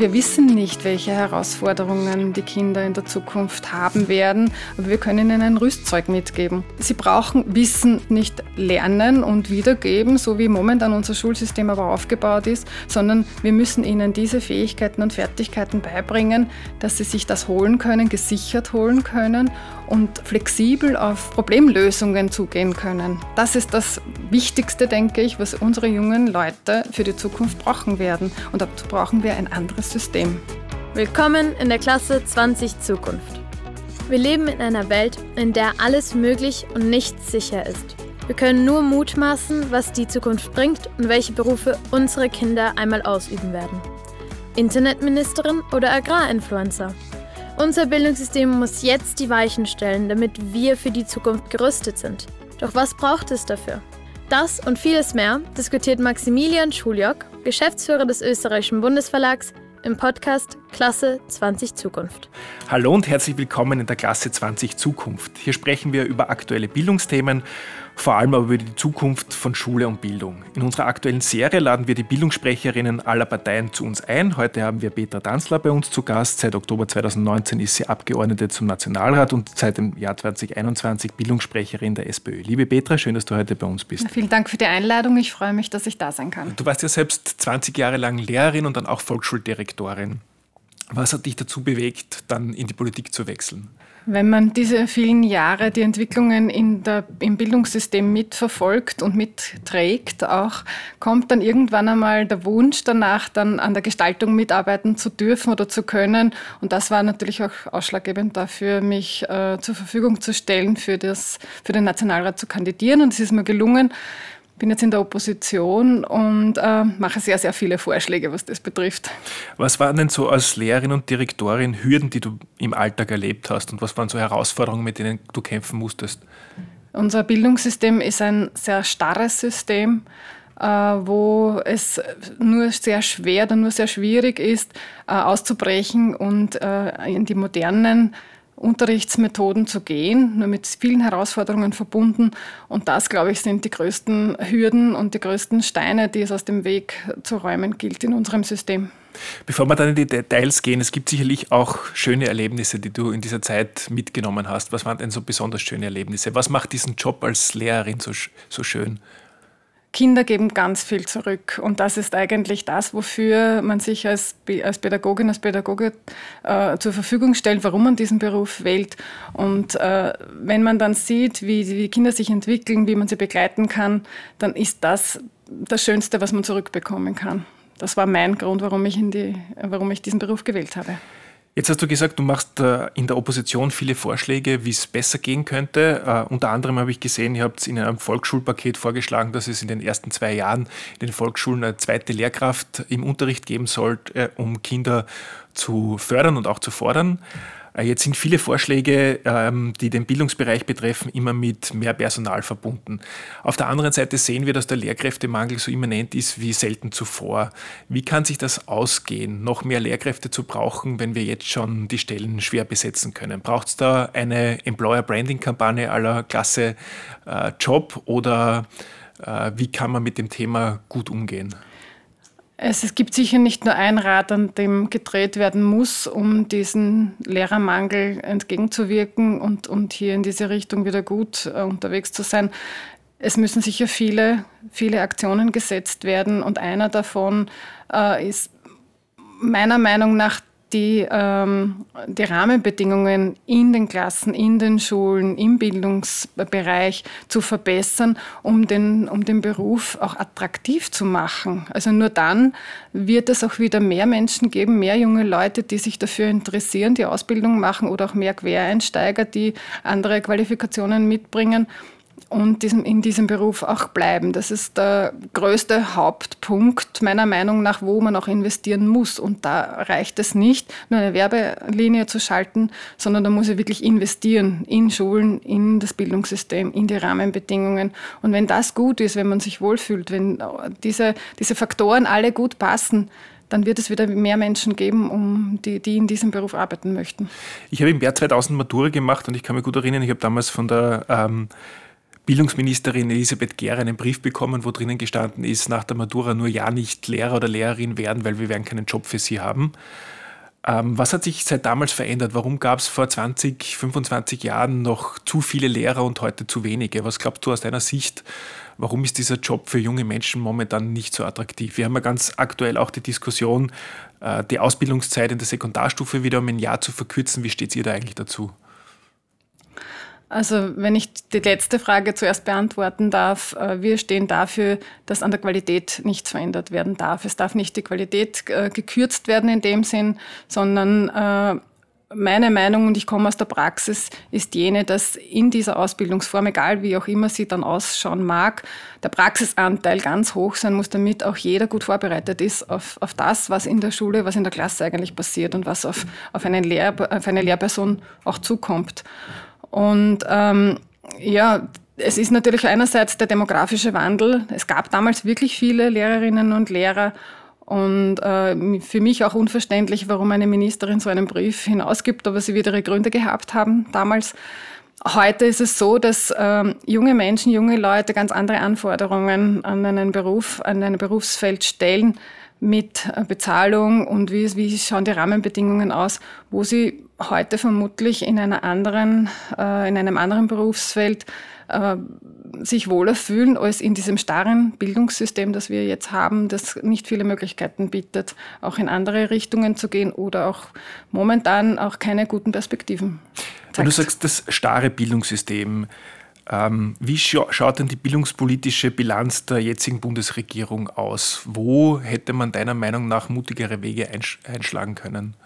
Wir wissen nicht, welche Herausforderungen die Kinder in der Zukunft haben werden, aber wir können ihnen ein Rüstzeug mitgeben. Sie brauchen Wissen nicht lernen und wiedergeben, so wie momentan unser Schulsystem aber aufgebaut ist, sondern wir müssen ihnen diese Fähigkeiten und Fertigkeiten beibringen, dass sie sich das holen können, gesichert holen können und flexibel auf Problemlösungen zugehen können. Das ist das Wichtigste, denke ich, was unsere jungen Leute für die Zukunft brauchen werden. Und dazu brauchen wir ein anderes System. Willkommen in der Klasse 20 Zukunft. Wir leben in einer Welt, in der alles möglich und nichts sicher ist. Wir können nur mutmaßen, was die Zukunft bringt und welche Berufe unsere Kinder einmal ausüben werden. Internetministerin oder Agrarinfluencer? Unser Bildungssystem muss jetzt die Weichen stellen, damit wir für die Zukunft gerüstet sind. Doch was braucht es dafür? Das und vieles mehr diskutiert Maximilian Schuljock, Geschäftsführer des österreichischen Bundesverlags, im Podcast Klasse 20 Zukunft. Hallo und herzlich willkommen in der Klasse 20 Zukunft. Hier sprechen wir über aktuelle Bildungsthemen vor allem aber über die Zukunft von Schule und Bildung. In unserer aktuellen Serie laden wir die Bildungssprecherinnen aller Parteien zu uns ein. Heute haben wir Petra Danzler bei uns zu Gast. Seit Oktober 2019 ist sie Abgeordnete zum Nationalrat und seit dem Jahr 2021 Bildungssprecherin der SPÖ. Liebe Petra, schön, dass du heute bei uns bist. Ja, vielen Dank für die Einladung. Ich freue mich, dass ich da sein kann. Du warst ja selbst 20 Jahre lang Lehrerin und dann auch Volksschuldirektorin. Was hat dich dazu bewegt, dann in die Politik zu wechseln? Wenn man diese vielen Jahre die Entwicklungen in der, im Bildungssystem mitverfolgt und mitträgt, auch kommt dann irgendwann einmal der Wunsch danach, dann an der Gestaltung mitarbeiten zu dürfen oder zu können. Und das war natürlich auch ausschlaggebend dafür, mich äh, zur Verfügung zu stellen, für, das, für den Nationalrat zu kandidieren. Und es ist mir gelungen, bin jetzt in der Opposition und äh, mache sehr, sehr viele Vorschläge, was das betrifft. Was waren denn so als Lehrerin und Direktorin Hürden, die du im Alltag erlebt hast und was waren so Herausforderungen, mit denen du kämpfen musstest? Unser Bildungssystem ist ein sehr starres System, äh, wo es nur sehr schwer oder nur sehr schwierig ist, äh, auszubrechen und äh, in die modernen Unterrichtsmethoden zu gehen, nur mit vielen Herausforderungen verbunden. Und das, glaube ich, sind die größten Hürden und die größten Steine, die es aus dem Weg zu räumen gilt in unserem System. Bevor wir dann in die Details gehen, es gibt sicherlich auch schöne Erlebnisse, die du in dieser Zeit mitgenommen hast. Was waren denn so besonders schöne Erlebnisse? Was macht diesen Job als Lehrerin so, so schön? Kinder geben ganz viel zurück. Und das ist eigentlich das, wofür man sich als, als Pädagogin, als Pädagoge äh, zur Verfügung stellt, warum man diesen Beruf wählt. Und äh, wenn man dann sieht, wie die Kinder sich entwickeln, wie man sie begleiten kann, dann ist das das Schönste, was man zurückbekommen kann. Das war mein Grund, warum ich, in die, warum ich diesen Beruf gewählt habe. Jetzt hast du gesagt, du machst äh, in der Opposition viele Vorschläge, wie es besser gehen könnte. Äh, unter anderem habe ich gesehen, ihr habt in einem Volksschulpaket vorgeschlagen, dass es in den ersten zwei Jahren in den Volksschulen eine zweite Lehrkraft im Unterricht geben soll, äh, um Kinder zu fördern und auch zu fordern. Äh, jetzt sind viele Vorschläge, ähm, die den Bildungsbereich betreffen, immer mit mehr Personal verbunden. Auf der anderen Seite sehen wir, dass der Lehrkräftemangel so immanent ist wie selten zuvor. Wie kann sich das ausgehen, noch mehr Lehrkräfte zu brauchen, wenn wir jetzt schon die Stellen schwer besetzen können? Braucht es da eine Employer Branding Kampagne aller Klasse äh, Job oder äh, wie kann man mit dem Thema gut umgehen? Es, gibt sicher nicht nur ein Rad, an dem gedreht werden muss, um diesen Lehrermangel entgegenzuwirken und, und hier in diese Richtung wieder gut äh, unterwegs zu sein. Es müssen sicher viele, viele Aktionen gesetzt werden und einer davon äh, ist meiner Meinung nach die, ähm, die Rahmenbedingungen in den Klassen, in den Schulen, im Bildungsbereich zu verbessern, um den, um den Beruf auch attraktiv zu machen. Also nur dann wird es auch wieder mehr Menschen geben, mehr junge Leute, die sich dafür interessieren, die Ausbildung machen oder auch mehr Quereinsteiger, die andere Qualifikationen mitbringen und diesem, in diesem Beruf auch bleiben. Das ist der größte Hauptpunkt meiner Meinung nach, wo man auch investieren muss. Und da reicht es nicht, nur eine Werbelinie zu schalten, sondern da muss ich wirklich investieren in Schulen, in das Bildungssystem, in die Rahmenbedingungen. Und wenn das gut ist, wenn man sich wohlfühlt, wenn diese, diese Faktoren alle gut passen, dann wird es wieder mehr Menschen geben, um die, die in diesem Beruf arbeiten möchten. Ich habe im Jahr 2000 Matura gemacht und ich kann mich gut erinnern, ich habe damals von der ähm, Bildungsministerin Elisabeth Gehr einen Brief bekommen, wo drinnen gestanden ist, nach der Matura nur ja nicht Lehrer oder Lehrerin werden, weil wir werden keinen Job für sie haben. Ähm, was hat sich seit damals verändert? Warum gab es vor 20, 25 Jahren noch zu viele Lehrer und heute zu wenige? Was glaubst du aus deiner Sicht, warum ist dieser Job für junge Menschen momentan nicht so attraktiv? Wir haben ja ganz aktuell auch die Diskussion, äh, die Ausbildungszeit in der Sekundarstufe wieder um ein Jahr zu verkürzen. Wie steht ihr da eigentlich dazu? Also wenn ich die letzte Frage zuerst beantworten darf, äh, wir stehen dafür, dass an der Qualität nichts verändert werden darf. Es darf nicht die Qualität äh, gekürzt werden in dem Sinn, sondern äh, meine Meinung, und ich komme aus der Praxis, ist jene, dass in dieser Ausbildungsform, egal wie auch immer sie dann ausschauen mag, der Praxisanteil ganz hoch sein muss, damit auch jeder gut vorbereitet ist auf, auf das, was in der Schule, was in der Klasse eigentlich passiert und was auf, auf, Lehr, auf eine Lehrperson auch zukommt. Und ähm, ja, es ist natürlich einerseits der demografische Wandel. Es gab damals wirklich viele Lehrerinnen und Lehrer. Und äh, für mich auch unverständlich, warum eine Ministerin so einen Brief hinausgibt, aber sie wird ihre Gründe gehabt haben damals. Heute ist es so, dass äh, junge Menschen, junge Leute ganz andere Anforderungen an einen Beruf, an ein Berufsfeld stellen mit äh, Bezahlung und wie, wie schauen die Rahmenbedingungen aus, wo sie heute vermutlich in einer anderen, äh, in einem anderen Berufsfeld äh, sich wohler fühlen als in diesem starren Bildungssystem, das wir jetzt haben, das nicht viele Möglichkeiten bietet, auch in andere Richtungen zu gehen oder auch momentan auch keine guten Perspektiven. Zeigt. Wenn du sagst, das starre Bildungssystem, ähm, wie schaut denn die bildungspolitische Bilanz der jetzigen Bundesregierung aus? Wo hätte man deiner Meinung nach mutigere Wege einschlagen können?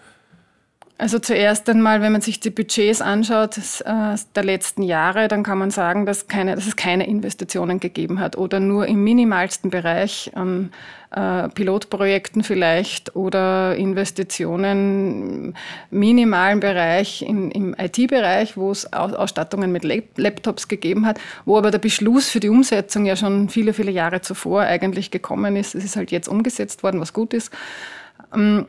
Also zuerst einmal, wenn man sich die Budgets anschaut äh, der letzten Jahre, dann kann man sagen, dass, keine, dass es keine Investitionen gegeben hat oder nur im minimalsten Bereich an äh, Pilotprojekten vielleicht oder Investitionen im minimalen Bereich in, im IT-Bereich, wo es Ausstattungen mit Laptops gegeben hat, wo aber der Beschluss für die Umsetzung ja schon viele, viele Jahre zuvor eigentlich gekommen ist. Es ist halt jetzt umgesetzt worden, was gut ist. Ähm,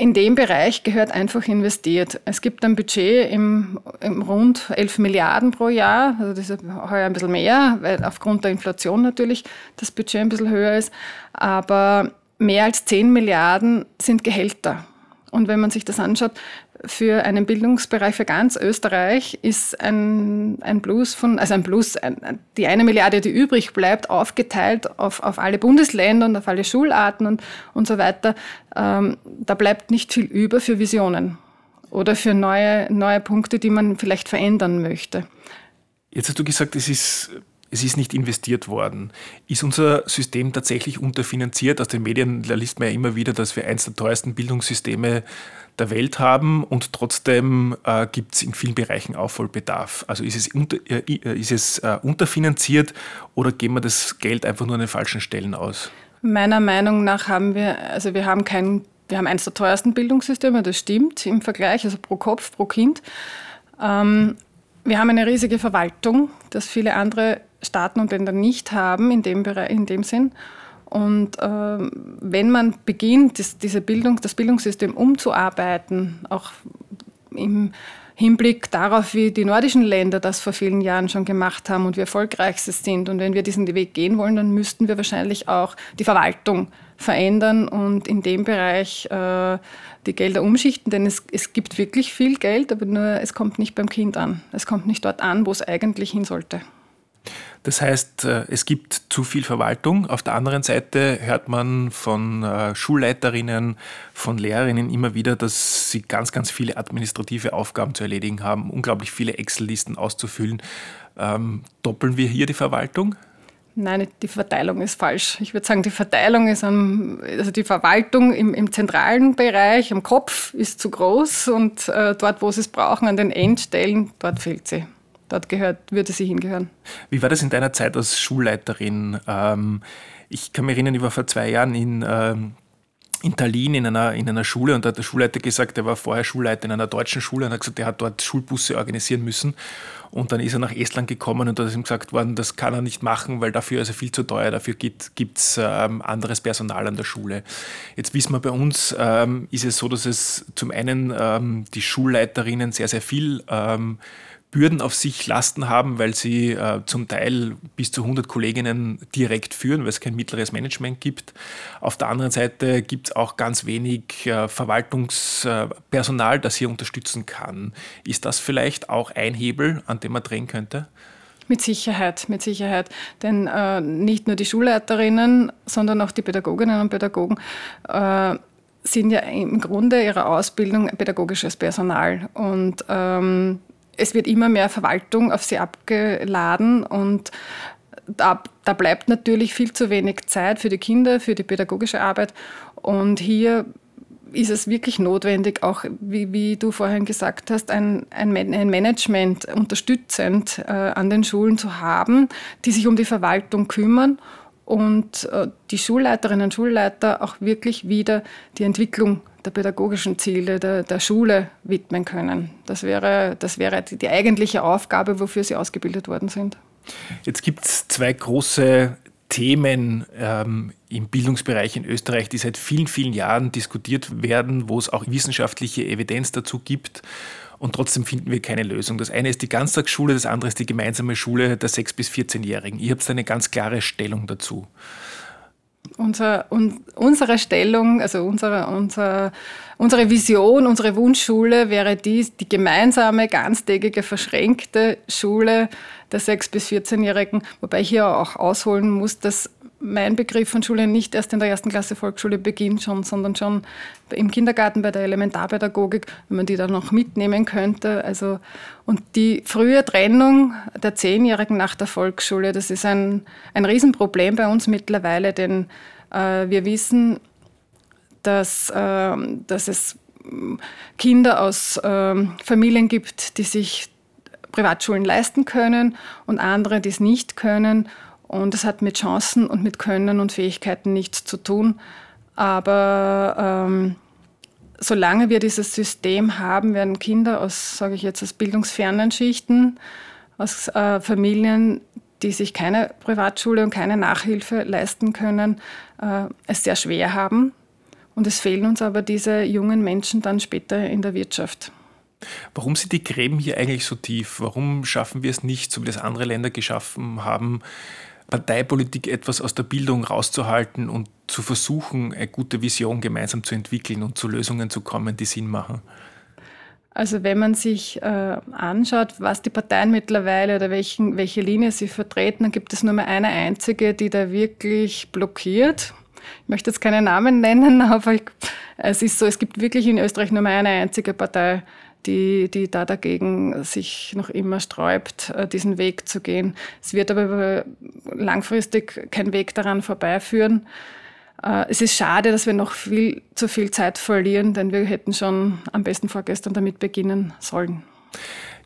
in dem Bereich gehört einfach investiert. Es gibt ein Budget im, im rund 11 Milliarden pro Jahr, also das ist heuer ein bisschen mehr, weil aufgrund der Inflation natürlich das Budget ein bisschen höher ist, aber mehr als 10 Milliarden sind Gehälter. Und wenn man sich das anschaut, für einen Bildungsbereich für ganz Österreich ist ein, ein Plus von, also ein Plus, ein, die eine Milliarde, die übrig bleibt, aufgeteilt auf, auf alle Bundesländer und auf alle Schularten und, und so weiter. Ähm, da bleibt nicht viel über für Visionen oder für neue, neue Punkte, die man vielleicht verändern möchte. Jetzt hast du gesagt, es ist es ist nicht investiert worden. Ist unser System tatsächlich unterfinanziert? Aus den Medien liest man ja immer wieder, dass wir eines der teuersten Bildungssysteme der Welt haben und trotzdem äh, gibt es in vielen Bereichen Aufholbedarf. Also ist es, unter, äh, äh, ist es äh, unterfinanziert oder geben wir das Geld einfach nur an den falschen Stellen aus? Meiner Meinung nach haben wir, also wir haben kein, wir haben eines der teuersten Bildungssysteme, das stimmt im Vergleich, also pro Kopf, pro Kind. Ähm, wir haben eine riesige Verwaltung, das viele andere Staaten und Länder nicht haben in dem, Bereich, in dem Sinn. Und äh, wenn man beginnt, das, diese Bildung, das Bildungssystem umzuarbeiten, auch im Hinblick darauf, wie die nordischen Länder das vor vielen Jahren schon gemacht haben und wie erfolgreich sie sind. Und wenn wir diesen Weg gehen wollen, dann müssten wir wahrscheinlich auch die Verwaltung verändern und in dem Bereich äh, die Gelder umschichten, denn es, es gibt wirklich viel Geld, aber nur es kommt nicht beim Kind an. Es kommt nicht dort an, wo es eigentlich hin sollte. Das heißt, äh, es gibt zu viel Verwaltung. Auf der anderen Seite hört man von äh, Schulleiterinnen, von Lehrerinnen immer wieder, dass sie ganz, ganz viele administrative Aufgaben zu erledigen haben, unglaublich viele Excel-Listen auszufüllen. Ähm, doppeln wir hier die Verwaltung? Nein, die Verteilung ist falsch. Ich würde sagen, die Verteilung ist am, also die Verwaltung im, im zentralen Bereich, am Kopf, ist zu groß und äh, dort, wo sie es brauchen, an den Endstellen, dort fehlt sie dort gehört, würde sie hingehören. Wie war das in deiner Zeit als Schulleiterin? Ähm, ich kann mich erinnern, ich war vor zwei Jahren in, ähm, in Tallinn in einer, in einer Schule und da hat der Schulleiter gesagt, er war vorher Schulleiter in einer deutschen Schule und hat gesagt, er hat dort Schulbusse organisieren müssen. Und dann ist er nach Estland gekommen und da ist ihm gesagt worden, das kann er nicht machen, weil dafür ist er viel zu teuer, dafür gibt es ähm, anderes Personal an der Schule. Jetzt wissen wir, bei uns ähm, ist es so, dass es zum einen ähm, die Schulleiterinnen sehr, sehr viel ähm, Bürden auf sich lasten haben, weil sie äh, zum Teil bis zu 100 Kolleginnen direkt führen, weil es kein mittleres Management gibt. Auf der anderen Seite gibt es auch ganz wenig äh, Verwaltungspersonal, das hier unterstützen kann. Ist das vielleicht auch ein Hebel, an dem man drehen könnte? Mit Sicherheit, mit Sicherheit. Denn äh, nicht nur die Schulleiterinnen, sondern auch die Pädagoginnen und Pädagogen äh, sind ja im Grunde ihrer Ausbildung pädagogisches Personal. Und ähm, es wird immer mehr Verwaltung auf sie abgeladen und da, da, bleibt natürlich viel zu wenig Zeit für die Kinder, für die pädagogische Arbeit. Und hier ist es wirklich notwendig, auch wie, wie du vorhin gesagt hast, ein, ein, ein Management unterstützend äh, an den Schulen zu haben, die sich um die Verwaltung kümmern und äh, die Schulleiterinnen und Schulleiter auch wirklich wieder die Entwicklung der pädagogischen Ziele der, der Schule widmen können. Das wäre, das wäre die, die eigentliche Aufgabe, wofür sie ausgebildet worden sind. Jetzt gibt es zwei große Themen ähm, im Bildungsbereich in Österreich, die seit vielen, vielen Jahren diskutiert werden, wo es auch wissenschaftliche Evidenz dazu gibt und trotzdem finden wir keine Lösung. Das eine ist die Ganztagsschule, das andere ist die gemeinsame Schule der 6- bis 14-Jährigen. Ihr habt eine ganz klare Stellung dazu. Unser, un, unsere Stellung, also unsere, unser, unsere Vision, unsere Wunschschule wäre dies, die gemeinsame, ganztägige, verschränkte Schule der 6- bis 14-Jährigen, wobei ich hier auch ausholen muss, dass mein Begriff von Schule nicht erst in der ersten Klasse Volksschule beginnt, schon, sondern schon im Kindergarten bei der Elementarpädagogik, wenn man die dann noch mitnehmen könnte. Also, und die frühe Trennung der Zehnjährigen nach der Volksschule, das ist ein, ein Riesenproblem bei uns mittlerweile, denn äh, wir wissen, dass, äh, dass es Kinder aus äh, Familien gibt, die sich Privatschulen leisten können und andere, die es nicht können. Und es hat mit Chancen und mit Können und Fähigkeiten nichts zu tun. Aber ähm, solange wir dieses System haben, werden Kinder aus, sage ich jetzt, aus bildungsfernen Schichten, aus äh, Familien, die sich keine Privatschule und keine Nachhilfe leisten können, äh, es sehr schwer haben. Und es fehlen uns aber diese jungen Menschen dann später in der Wirtschaft. Warum sind die Gräben hier eigentlich so tief? Warum schaffen wir es nicht, so wie das andere Länder geschaffen haben, Parteipolitik etwas aus der Bildung rauszuhalten und zu versuchen, eine gute Vision gemeinsam zu entwickeln und zu Lösungen zu kommen, die Sinn machen? Also wenn man sich äh, anschaut, was die Parteien mittlerweile oder welchen, welche Linie sie vertreten, dann gibt es nur mehr eine einzige, die da wirklich blockiert. Ich möchte jetzt keine Namen nennen, aber ich, es ist so, es gibt wirklich in Österreich nur mehr eine einzige Partei, die, die da dagegen sich noch immer sträubt, äh, diesen Weg zu gehen. Es wird aber langfristig kein Weg daran vorbeiführen. Äh, es ist schade, dass wir noch viel zu viel Zeit verlieren, denn wir hätten schon am besten vorgestern damit beginnen sollen.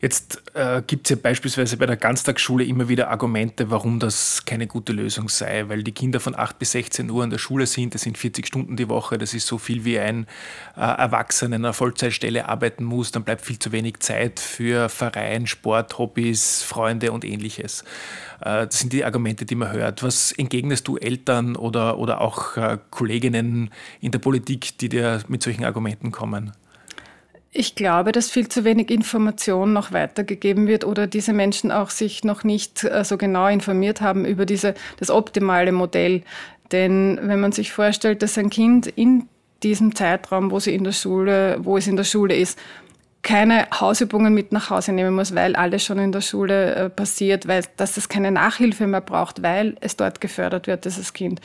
Jetzt äh, gibt es ja beispielsweise bei der Ganztagsschule immer wieder Argumente, warum das keine gute Lösung sei, weil die Kinder von 8 bis 16 Uhr in der Schule sind, das sind 40 Stunden die Woche, das ist so viel wie ein äh, Erwachsener in einer Vollzeitstelle arbeiten muss, dann bleibt viel zu wenig Zeit für Verein, Sport, Hobbys, Freunde und ähnliches. Äh, das sind die Argumente, die man hört. Was entgegnest du Eltern oder, oder auch äh, Kolleginnen in der Politik, die dir mit solchen Argumenten kommen? Ich glaube, dass viel zu wenig Information noch weitergegeben wird oder diese Menschen auch sich noch nicht äh, so genau informiert haben über diese, das optimale Modell. Denn wenn man sich vorstellt, dass ein Kind in diesem Zeitraum, wo sie in der Schule, wo es in der Schule ist, keine Hausübungen mit nach Hause nehmen muss, weil alles schon in der Schule äh, passiert, weil dass es keine Nachhilfe mehr braucht, weil es dort gefördert wird, dieses Kind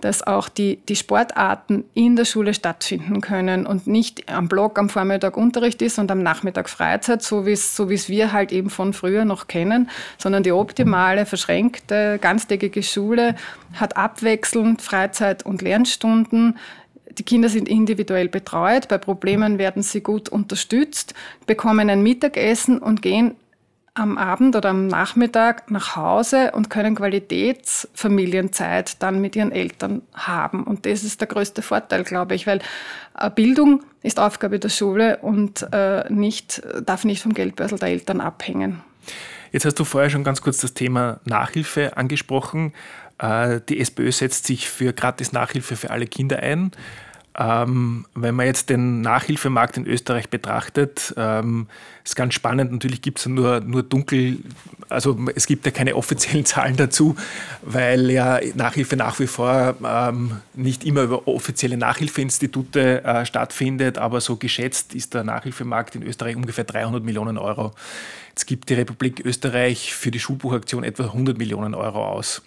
dass auch die, die Sportarten in der Schule stattfinden können und nicht am Block am Vormittag Unterricht ist und am Nachmittag Freizeit, so wie so es wir halt eben von früher noch kennen, sondern die optimale, verschränkte, ganztägige Schule hat abwechselnd Freizeit- und Lernstunden. Die Kinder sind individuell betreut, bei Problemen werden sie gut unterstützt, bekommen ein Mittagessen und gehen am Abend oder am Nachmittag nach Hause und können Qualitätsfamilienzeit dann mit ihren Eltern haben. Und das ist der größte Vorteil, glaube ich, weil äh, Bildung ist Aufgabe der Schule und äh, nicht, darf nicht vom Geldbörsel der Eltern abhängen. Jetzt hast du vorher schon ganz kurz das Thema Nachhilfe angesprochen. Äh, die SPÖ setzt sich für gratis Nachhilfe für alle Kinder ein. Ähm, wenn man jetzt den Nachhilfemarkt in Österreich betrachtet, ähm, ist ganz spannend. Natürlich gibt es nur, nur dunkel, also es gibt ja keine offiziellen Zahlen dazu, weil ja Nachhilfe nach wie vor ähm, nicht immer über offizielle Nachhilfeinstitute äh, stattfindet, aber so geschätzt ist der Nachhilfemarkt in Österreich ungefähr 300 Millionen Euro. Jetzt gibt die Republik Österreich für die Schulbuchaktion etwa 100 Millionen Euro aus.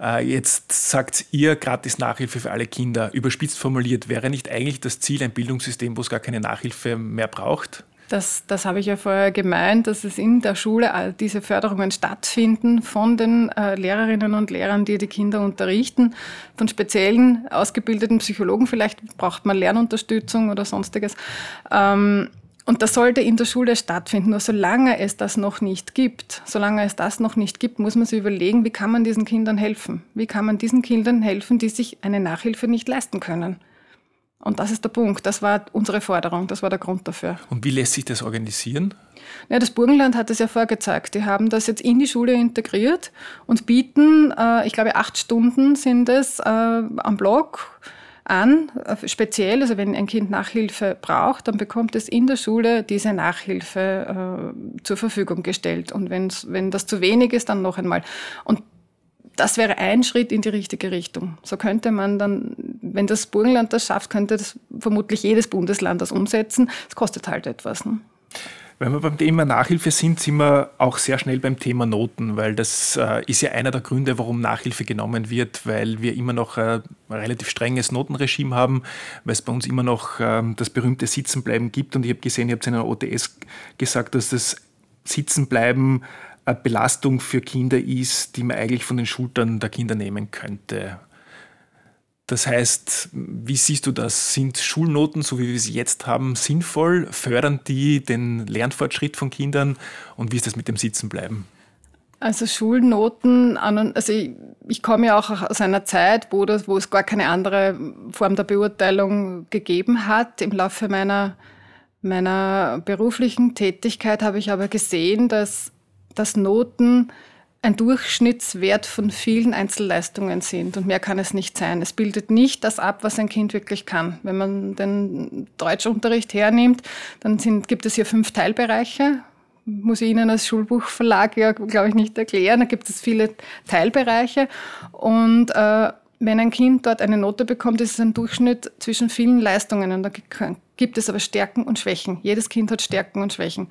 Äh, jetzt sagt ihr gratis Nachhilfe für alle Kinder. Überspitzt formuliert, wäre nicht eigentlich das Ziel ein Bildungssystem, wo es gar keine Nachhilfe mehr braucht? Das, das habe ich ja vorher gemeint, dass es in der Schule all diese Förderungen stattfinden von den äh, Lehrerinnen und Lehrern, die die Kinder unterrichten, von speziellen ausgebildeten Psychologen. Vielleicht braucht man Lernunterstützung oder sonstiges. Ähm, und das sollte in der Schule stattfinden. Nur solange es das noch nicht gibt, solange es das noch nicht gibt, muss man sich überlegen, wie kann man diesen Kindern helfen? Wie kann man diesen Kindern helfen, die sich eine Nachhilfe nicht leisten können? Und das ist der Punkt. Das war unsere Forderung. Das war der Grund dafür. Und wie lässt sich das organisieren? Ja, das Burgenland hat es ja vorgezeigt. Die haben das jetzt in die Schule integriert und bieten, äh, ich glaube, acht Stunden sind es äh, am Blog an, äh, speziell, also wenn ein Kind Nachhilfe braucht, dann bekommt es in der Schule diese Nachhilfe äh, zur Verfügung gestellt. Und wenn's, wenn das zu wenig ist, dann noch einmal. Und das wäre ein Schritt in die richtige Richtung. So könnte man dann, wenn das Burgenland das schafft, könnte das vermutlich jedes Bundesland das umsetzen. Es kostet halt etwas. Ne? Wenn wir beim Thema Nachhilfe sind, sind wir auch sehr schnell beim Thema Noten, weil das äh, ist ja einer der Gründe, warum Nachhilfe genommen wird, weil wir immer noch äh, ein relativ strenges Notenregime haben, weil es bei uns immer noch äh, das berühmte Sitzenbleiben gibt. Und ich habe gesehen, ihr habt in einer OTS gesagt, dass das Sitzenbleiben eine Belastung für Kinder ist, die man eigentlich von den Schultern der Kinder nehmen könnte. Das heißt, wie siehst du das? Sind Schulnoten, so wie wir sie jetzt haben, sinnvoll? Fördern die den Lernfortschritt von Kindern? Und wie ist das mit dem Sitzenbleiben? Also Schulnoten, also ich, ich, komme ja auch aus einer Zeit, wo, das, wo es gar keine andere Form der Beurteilung gegeben hat. Im Laufe meiner, meiner beruflichen Tätigkeit habe ich aber gesehen, dass, dass Noten ein Durchschnittswert von vielen Einzelleistungen sind und mehr kann es nicht sein. Es bildet nicht das ab, was ein Kind wirklich kann. Wenn man den Deutschunterricht hernimmt, dann sind, gibt es hier fünf Teilbereiche. Muss ich Ihnen als Schulbuchverlag ja, glaube ich, nicht erklären. Da gibt es viele Teilbereiche und äh, wenn ein Kind dort eine Note bekommt, ist es ein Durchschnitt zwischen vielen Leistungen. Und da gibt es aber Stärken und Schwächen. Jedes Kind hat Stärken und Schwächen.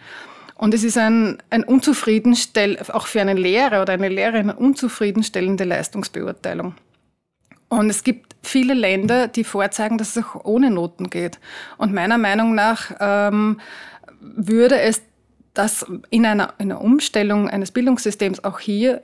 Und es ist ein, ein unzufriedenstell, auch für einen Lehrer oder eine Lehrerin, eine unzufriedenstellende Leistungsbeurteilung. Und es gibt viele Länder, die vorzeigen, dass es auch ohne Noten geht. Und meiner Meinung nach ähm, würde es das in einer, in einer Umstellung eines Bildungssystems auch hier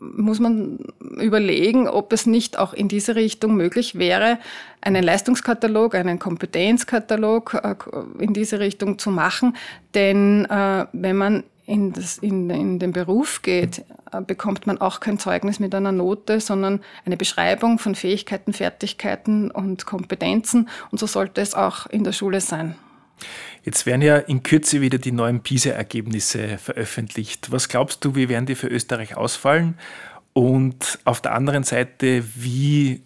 muss man überlegen, ob es nicht auch in diese Richtung möglich wäre, einen Leistungskatalog, einen Kompetenzkatalog äh, in diese Richtung zu machen. Denn äh, wenn man in, das, in, in den Beruf geht, äh, bekommt man auch kein Zeugnis mit einer Note, sondern eine Beschreibung von Fähigkeiten, Fertigkeiten und Kompetenzen. Und so sollte es auch in der Schule sein. Jetzt werden ja in Kürze wieder die neuen PISA-Ergebnisse veröffentlicht. Was glaubst du, wie werden die für Österreich ausfallen? Und auf der anderen Seite, wie,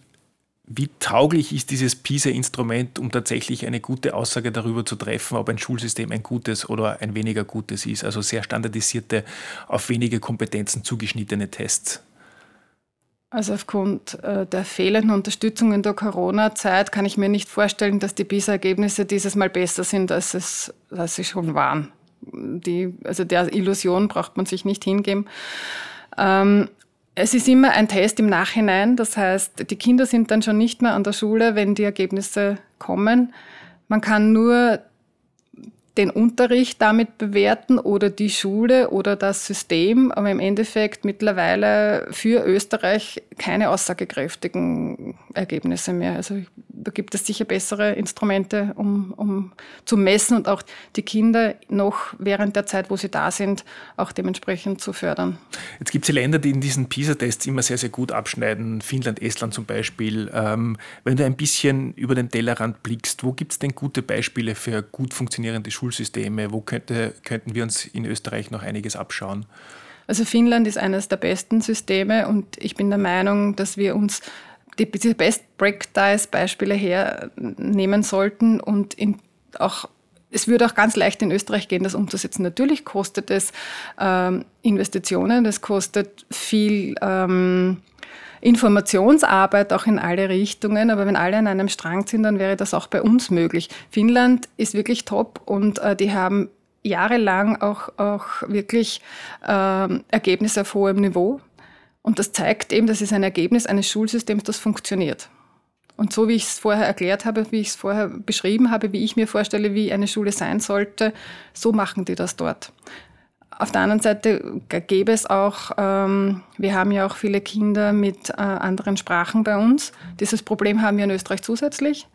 wie tauglich ist dieses PISA-Instrument, um tatsächlich eine gute Aussage darüber zu treffen, ob ein Schulsystem ein gutes oder ein weniger gutes ist? Also sehr standardisierte, auf wenige Kompetenzen zugeschnittene Tests. Also aufgrund äh, der fehlenden Unterstützung in der Corona-Zeit kann ich mir nicht vorstellen, dass die PISA-Ergebnisse dieses Mal besser sind, als, es, als sie schon waren. Die, also der Illusion braucht man sich nicht hingeben. Ähm, es ist immer ein Test im Nachhinein. Das heißt, die Kinder sind dann schon nicht mehr an der Schule, wenn die Ergebnisse kommen. Man kann nur den Unterricht damit bewerten oder die Schule oder das System, aber im Endeffekt mittlerweile für Österreich keine aussagekräftigen Ergebnisse mehr. Also da gibt es sicher bessere Instrumente, um, um zu messen und auch die Kinder noch während der Zeit, wo sie da sind, auch dementsprechend zu fördern. Jetzt gibt es ja Länder, die in diesen PISA-Tests immer sehr, sehr gut abschneiden. Finnland, Estland zum Beispiel. Ähm, wenn du ein bisschen über den Tellerrand blickst, wo gibt es denn gute Beispiele für gut funktionierende? Schulsysteme? Wo könnte, könnten wir uns in Österreich noch einiges abschauen? Also Finnland ist eines der besten Systeme und ich bin der Meinung, dass wir uns die, diese Best Practice-Beispiele hernehmen sollten und in, auch es würde auch ganz leicht in Österreich gehen, das umzusetzen. Natürlich kostet es ähm, Investitionen, das kostet viel ähm, Informationsarbeit auch in alle Richtungen, aber wenn alle an einem Strang sind, dann wäre das auch bei uns möglich. Finnland ist wirklich top und äh, die haben jahrelang auch, auch wirklich äh, Ergebnisse auf hohem Niveau. Und das zeigt eben, das ist ein Ergebnis eines Schulsystems, das funktioniert. Und so wie ich es vorher erklärt habe, wie ich es vorher beschrieben habe, wie ich mir vorstelle, wie eine Schule sein sollte, so machen die das dort. Auf der anderen Seite gäbe es auch, ähm, wir haben ja auch viele Kinder mit äh, anderen Sprachen bei uns. Dieses Problem haben wir in Österreich zusätzlich.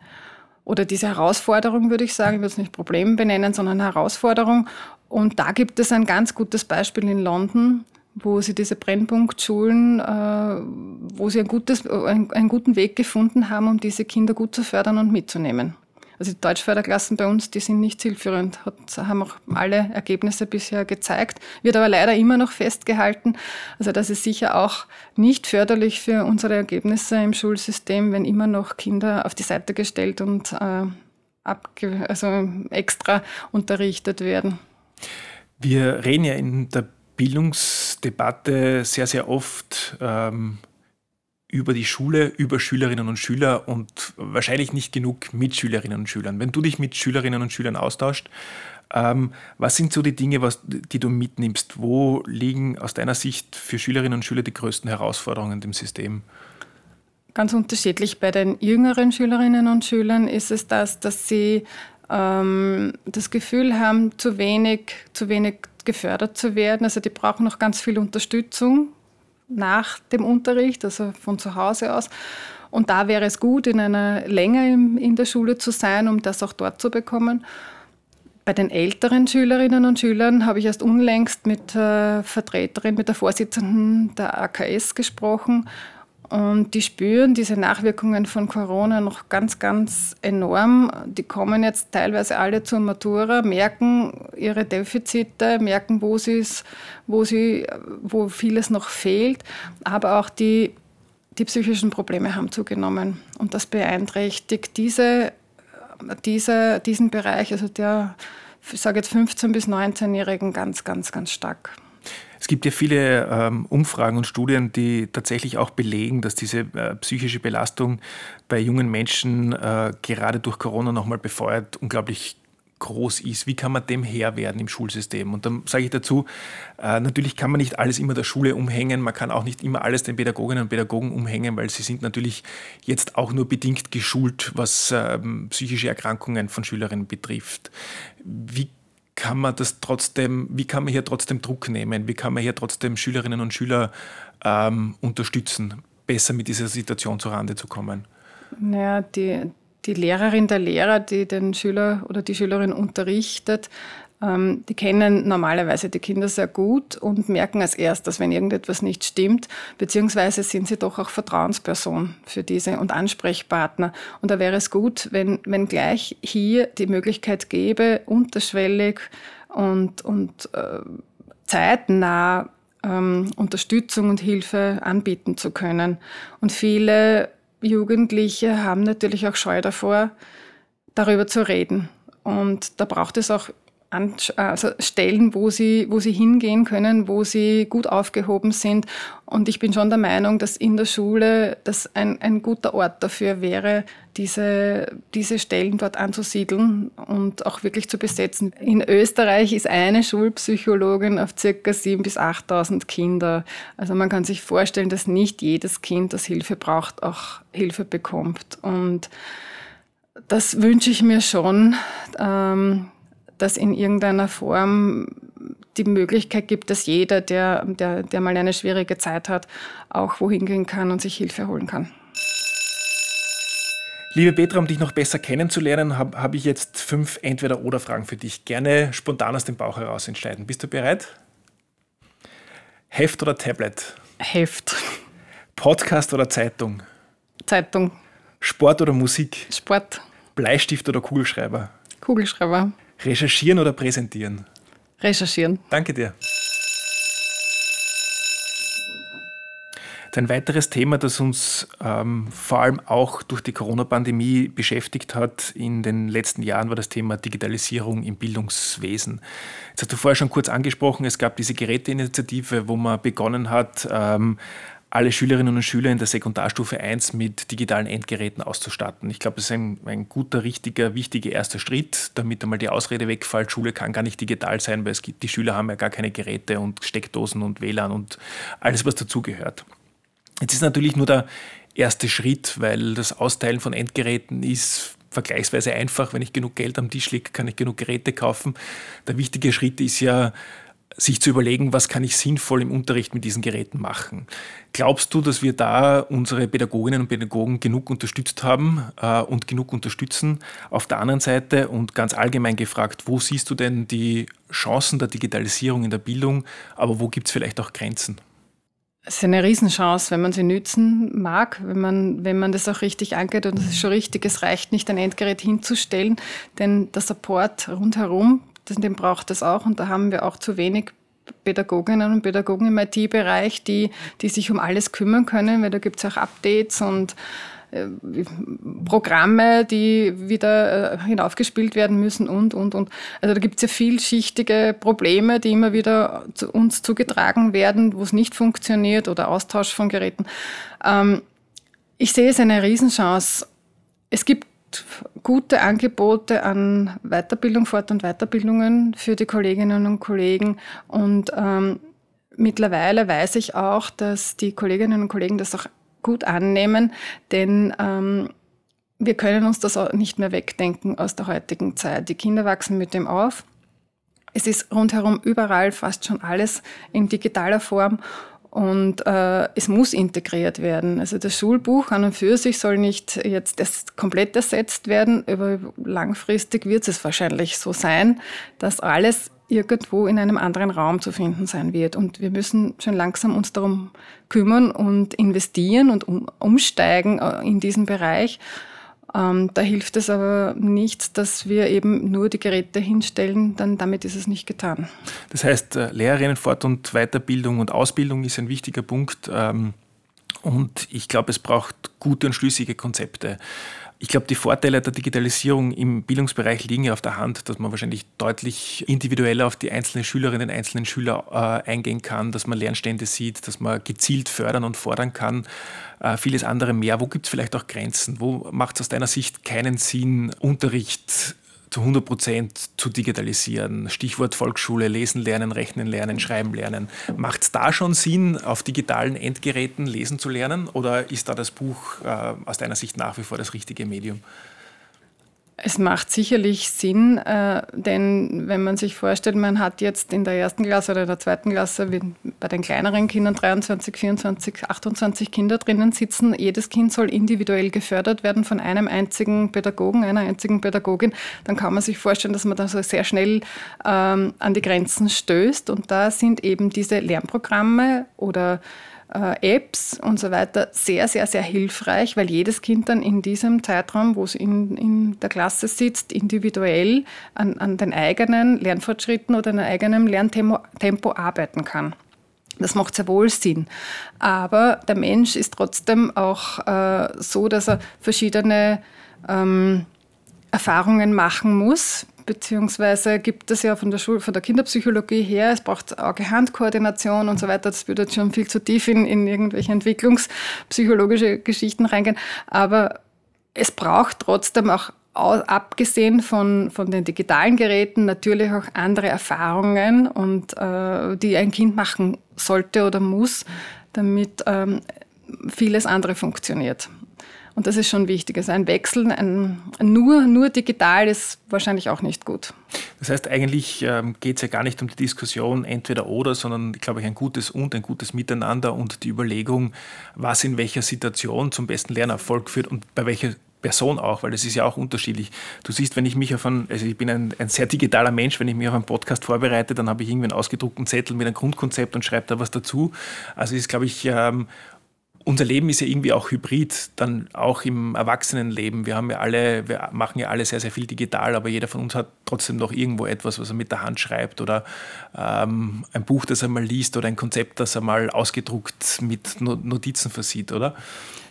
Oder diese Herausforderung würde ich sagen, ich würde es nicht Problem benennen, sondern Herausforderung. Und da gibt es ein ganz gutes Beispiel in London, wo sie diese Brennpunktschulen, äh, wo sie ein gutes, ein, einen guten Weg gefunden haben, um diese Kinder gut zu fördern und mitzunehmen. Also die Deutschförderklassen bei uns, die sind nicht zielführend, hat, haben auch alle Ergebnisse bisher gezeigt, wird aber leider immer noch festgehalten. Also das ist sicher auch nicht förderlich für unsere Ergebnisse im Schulsystem, wenn immer noch Kinder auf die Seite gestellt und äh, abge also extra unterrichtet werden. Wir reden ja in der Bildungsdebatte sehr, sehr oft ähm, über die Schule, über Schülerinnen und Schüler und wahrscheinlich nicht genug mit Schülerinnen und Schülern. Wenn du dich mit Schülerinnen und Schülern austauscht, ähm, was sind so die Dinge, was, die du mitnimmst? Wo liegen aus deiner Sicht für Schülerinnen und Schüler die größten Herausforderungen im System? Ganz unterschiedlich. Bei den jüngeren Schülerinnen und Schülern ist es das, dass sie ähm, das Gefühl haben, zu wenig, zu wenig gefördert zu werden. Also die brauchen noch ganz viel Unterstützung nach dem Unterricht, also von zu Hause aus. Und da wäre es gut, in einer Länge in der Schule zu sein, um das auch dort zu bekommen. Bei den älteren Schülerinnen und Schülern habe ich erst unlängst mit der Vertreterin, mit der Vorsitzenden der AKS gesprochen und die spüren diese Nachwirkungen von Corona noch ganz, ganz enorm. Die kommen jetzt teilweise alle zur Matura, merken ihre Defizite, merken, wo, wo, sie, wo vieles noch fehlt. Aber auch die, die psychischen Probleme haben zugenommen. Und das beeinträchtigt diese, diese, diesen Bereich, also der, ich sage jetzt 15- bis 19-Jährigen, ganz, ganz, ganz stark. Es gibt ja viele ähm, Umfragen und Studien, die tatsächlich auch belegen, dass diese äh, psychische Belastung bei jungen Menschen äh, gerade durch Corona nochmal befeuert unglaublich groß ist. Wie kann man dem Herr werden im Schulsystem? Und dann sage ich dazu, äh, natürlich kann man nicht alles immer der Schule umhängen, man kann auch nicht immer alles den Pädagoginnen und Pädagogen umhängen, weil sie sind natürlich jetzt auch nur bedingt geschult, was ähm, psychische Erkrankungen von Schülerinnen betrifft. Wie kann man das trotzdem, wie kann man hier trotzdem Druck nehmen? Wie kann man hier trotzdem Schülerinnen und Schüler ähm, unterstützen, besser mit dieser Situation zurande zu kommen? Naja, die, die Lehrerin der Lehrer, die den Schüler oder die Schülerin unterrichtet, die kennen normalerweise die Kinder sehr gut und merken als erstes, wenn irgendetwas nicht stimmt, beziehungsweise sind sie doch auch Vertrauensperson für diese und Ansprechpartner. Und da wäre es gut, wenn, wenn gleich hier die Möglichkeit gäbe, unterschwellig und, und äh, zeitnah ähm, Unterstützung und Hilfe anbieten zu können. Und viele Jugendliche haben natürlich auch Scheu davor, darüber zu reden. Und da braucht es auch also Stellen, wo sie, wo sie hingehen können, wo sie gut aufgehoben sind. Und ich bin schon der Meinung, dass in der Schule das ein, ein guter Ort dafür wäre, diese, diese Stellen dort anzusiedeln und auch wirklich zu besetzen. In Österreich ist eine Schulpsychologin auf circa 7.000 bis 8.000 Kinder. Also man kann sich vorstellen, dass nicht jedes Kind, das Hilfe braucht, auch Hilfe bekommt. Und das wünsche ich mir schon. Ähm, dass in irgendeiner Form die Möglichkeit gibt, dass jeder, der, der, der mal eine schwierige Zeit hat, auch wohin gehen kann und sich Hilfe holen kann. Liebe Petra, um dich noch besser kennenzulernen, habe hab ich jetzt fünf Entweder-Oder-Fragen für dich. Gerne spontan aus dem Bauch heraus entscheiden. Bist du bereit? Heft oder Tablet? Heft. Podcast oder Zeitung? Zeitung. Sport oder Musik? Sport. Bleistift oder Kugelschreiber? Kugelschreiber. Recherchieren oder präsentieren? Recherchieren. Danke dir. Ein weiteres Thema, das uns ähm, vor allem auch durch die Corona-Pandemie beschäftigt hat in den letzten Jahren, war das Thema Digitalisierung im Bildungswesen. Jetzt hast du vorher schon kurz angesprochen, es gab diese Geräteinitiative, wo man begonnen hat, ähm, alle Schülerinnen und Schüler in der Sekundarstufe 1 mit digitalen Endgeräten auszustatten. Ich glaube, das ist ein, ein, guter, richtiger, wichtiger erster Schritt, damit einmal die Ausrede wegfällt, Schule kann gar nicht digital sein, weil es gibt, die Schüler haben ja gar keine Geräte und Steckdosen und WLAN und alles, was dazugehört. Jetzt ist natürlich nur der erste Schritt, weil das Austeilen von Endgeräten ist vergleichsweise einfach. Wenn ich genug Geld am Tisch liege, kann ich genug Geräte kaufen. Der wichtige Schritt ist ja, sich zu überlegen, was kann ich sinnvoll im Unterricht mit diesen Geräten machen. Glaubst du, dass wir da unsere Pädagoginnen und Pädagogen genug unterstützt haben äh, und genug unterstützen? Auf der anderen Seite und ganz allgemein gefragt, wo siehst du denn die Chancen der Digitalisierung in der Bildung, aber wo gibt es vielleicht auch Grenzen? Es ist eine Riesenchance, wenn man sie nützen mag, wenn man, wenn man das auch richtig angeht. Und das ist schon richtig, es reicht nicht, ein Endgerät hinzustellen, denn der Support rundherum, den braucht es auch. Und da haben wir auch zu wenig Pädagoginnen und Pädagogen im IT-Bereich, die, die sich um alles kümmern können, weil da gibt es auch Updates und äh, Programme, die wieder äh, hinaufgespielt werden müssen und, und, und. Also da gibt es ja vielschichtige Probleme, die immer wieder zu uns zugetragen werden, wo es nicht funktioniert oder Austausch von Geräten. Ähm, ich sehe es eine Riesenchance. Es gibt gute Angebote an Weiterbildung, Fort- und Weiterbildungen für die Kolleginnen und Kollegen. Und ähm, mittlerweile weiß ich auch, dass die Kolleginnen und Kollegen das auch gut annehmen, denn ähm, wir können uns das auch nicht mehr wegdenken aus der heutigen Zeit. Die Kinder wachsen mit dem auf. Es ist rundherum überall fast schon alles in digitaler Form und äh, es muss integriert werden. Also das Schulbuch an und für sich soll nicht jetzt komplett ersetzt werden, aber langfristig wird es wahrscheinlich so sein, dass alles irgendwo in einem anderen Raum zu finden sein wird. Und wir müssen schon langsam uns darum kümmern und investieren und um, umsteigen äh, in diesen Bereich. Ähm, da hilft es aber nicht, dass wir eben nur die Geräte hinstellen, dann damit ist es nicht getan. Das heißt, äh, Lehrerinnen Fort- und Weiterbildung und Ausbildung ist ein wichtiger Punkt. Ähm, und ich glaube, es braucht gute und schlüssige Konzepte. Ich glaube, die Vorteile der Digitalisierung im Bildungsbereich liegen ja auf der Hand, dass man wahrscheinlich deutlich individueller auf die einzelnen Schülerinnen und einzelnen Schüler äh, eingehen kann, dass man Lernstände sieht, dass man gezielt fördern und fordern kann. Äh, vieles andere mehr. Wo gibt es vielleicht auch Grenzen? Wo macht es aus deiner Sicht keinen Sinn, Unterricht zu 100 Prozent zu digitalisieren. Stichwort Volksschule, lesen lernen, rechnen lernen, schreiben lernen. Macht es da schon Sinn, auf digitalen Endgeräten lesen zu lernen oder ist da das Buch äh, aus deiner Sicht nach wie vor das richtige Medium? Es macht sicherlich Sinn, äh, denn wenn man sich vorstellt, man hat jetzt in der ersten Klasse oder in der zweiten Klasse bei den kleineren Kindern 23, 24, 28 Kinder drinnen sitzen. Jedes Kind soll individuell gefördert werden von einem einzigen Pädagogen, einer einzigen Pädagogin. Dann kann man sich vorstellen, dass man da so sehr schnell ähm, an die Grenzen stößt. Und da sind eben diese Lernprogramme oder äh, Apps und so weiter sehr, sehr, sehr hilfreich, weil jedes Kind dann in diesem Zeitraum, wo es in, in der Klasse sitzt, individuell an, an den eigenen Lernfortschritten oder einem eigenen Lerntempo Tempo arbeiten kann. Das macht sehr wohl Sinn. Aber der Mensch ist trotzdem auch äh, so, dass er verschiedene ähm, Erfahrungen machen muss, beziehungsweise gibt es ja von der Schule, von der Kinderpsychologie her, es braucht Auge-Hand-Koordination und so weiter. Das würde jetzt schon viel zu tief in, in irgendwelche entwicklungspsychologische Geschichten reingehen. Aber es braucht trotzdem auch abgesehen von, von den digitalen Geräten natürlich auch andere Erfahrungen und äh, die ein Kind machen sollte oder muss, damit ähm, vieles andere funktioniert. Und das ist schon wichtig. Also ein Wechsel, ein, nur, nur digital ist wahrscheinlich auch nicht gut. Das heißt, eigentlich ähm, geht es ja gar nicht um die Diskussion entweder oder, sondern, glaube ich, ein gutes und ein gutes Miteinander und die Überlegung, was in welcher Situation zum besten Lernerfolg führt und bei welcher Person auch, weil das ist ja auch unterschiedlich. Du siehst, wenn ich mich auf einen, also ich bin ein, ein sehr digitaler Mensch, wenn ich mich auf einen Podcast vorbereite, dann habe ich irgendwie einen ausgedruckten Zettel mit einem Grundkonzept und schreibe da was dazu. Also ist, glaube ich, ähm, unser Leben ist ja irgendwie auch hybrid, dann auch im Erwachsenenleben. Wir haben ja alle, wir machen ja alle sehr, sehr viel digital, aber jeder von uns hat trotzdem noch irgendwo etwas, was er mit der Hand schreibt oder ähm, ein Buch, das er mal liest oder ein Konzept, das er mal ausgedruckt mit Notizen versieht, oder?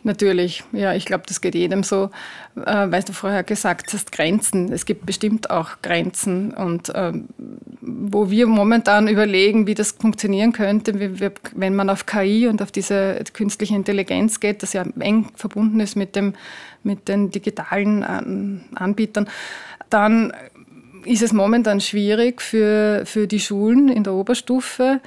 Natürlich, ja, ich glaube, das geht jedem so. Äh, weil du vorher gesagt hast, Grenzen. Es gibt bestimmt auch Grenzen. Und äh, wo wir momentan überlegen, wie das funktionieren könnte, wie wir, wenn man auf KI und auf diese künstliche Intelligenz geht, das ja eng verbunden ist mit, dem, mit den digitalen An Anbietern, dann ist es momentan schwierig für, für die Schulen in der Oberstufe,